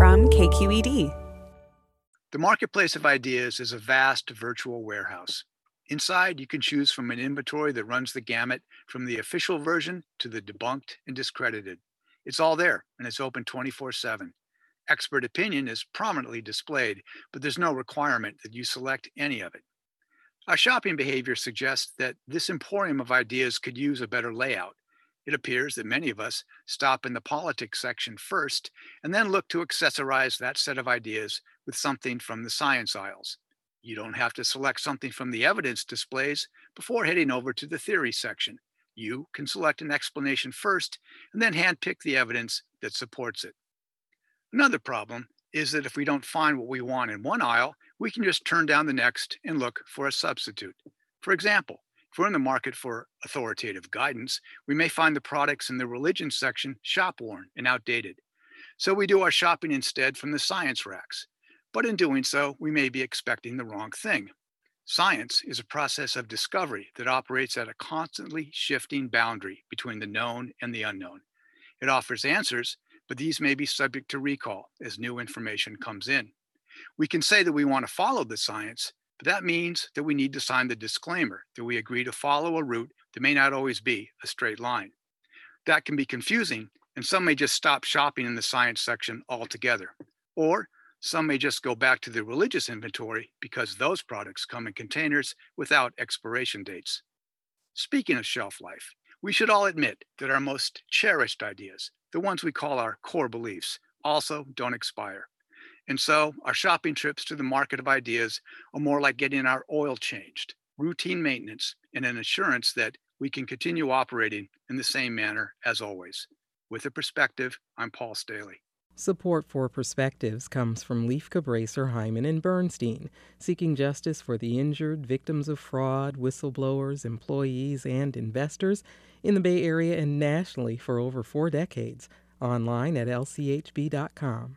from KQED. The Marketplace of Ideas is a vast virtual warehouse. Inside, you can choose from an inventory that runs the gamut from the official version to the debunked and discredited. It's all there and it's open 24 7. Expert opinion is prominently displayed, but there's no requirement that you select any of it. Our shopping behavior suggests that this emporium of ideas could use a better layout it appears that many of us stop in the politics section first and then look to accessorize that set of ideas with something from the science aisles. You don't have to select something from the evidence displays before heading over to the theory section. You can select an explanation first and then handpick the evidence that supports it. Another problem is that if we don't find what we want in one aisle, we can just turn down the next and look for a substitute. For example, if we're in the market for authoritative guidance, we may find the products in the religion section shop worn and outdated. So we do our shopping instead from the science racks. But in doing so, we may be expecting the wrong thing. Science is a process of discovery that operates at a constantly shifting boundary between the known and the unknown. It offers answers, but these may be subject to recall as new information comes in. We can say that we want to follow the science, but that means that we need to sign the disclaimer that we agree to follow a route that may not always be a straight line. That can be confusing, and some may just stop shopping in the science section altogether. Or some may just go back to the religious inventory because those products come in containers without expiration dates. Speaking of shelf life, we should all admit that our most cherished ideas, the ones we call our core beliefs, also don't expire. And so our shopping trips to the market of ideas are more like getting our oil changed, routine maintenance, and an assurance that we can continue operating in the same manner as always. With a perspective, I'm Paul Staley. Support for Perspectives comes from Lieff Cabraser, Heimann, and Bernstein, seeking justice for the injured, victims of fraud, whistleblowers, employees, and investors in the Bay Area and nationally for over four decades. Online at lchb.com.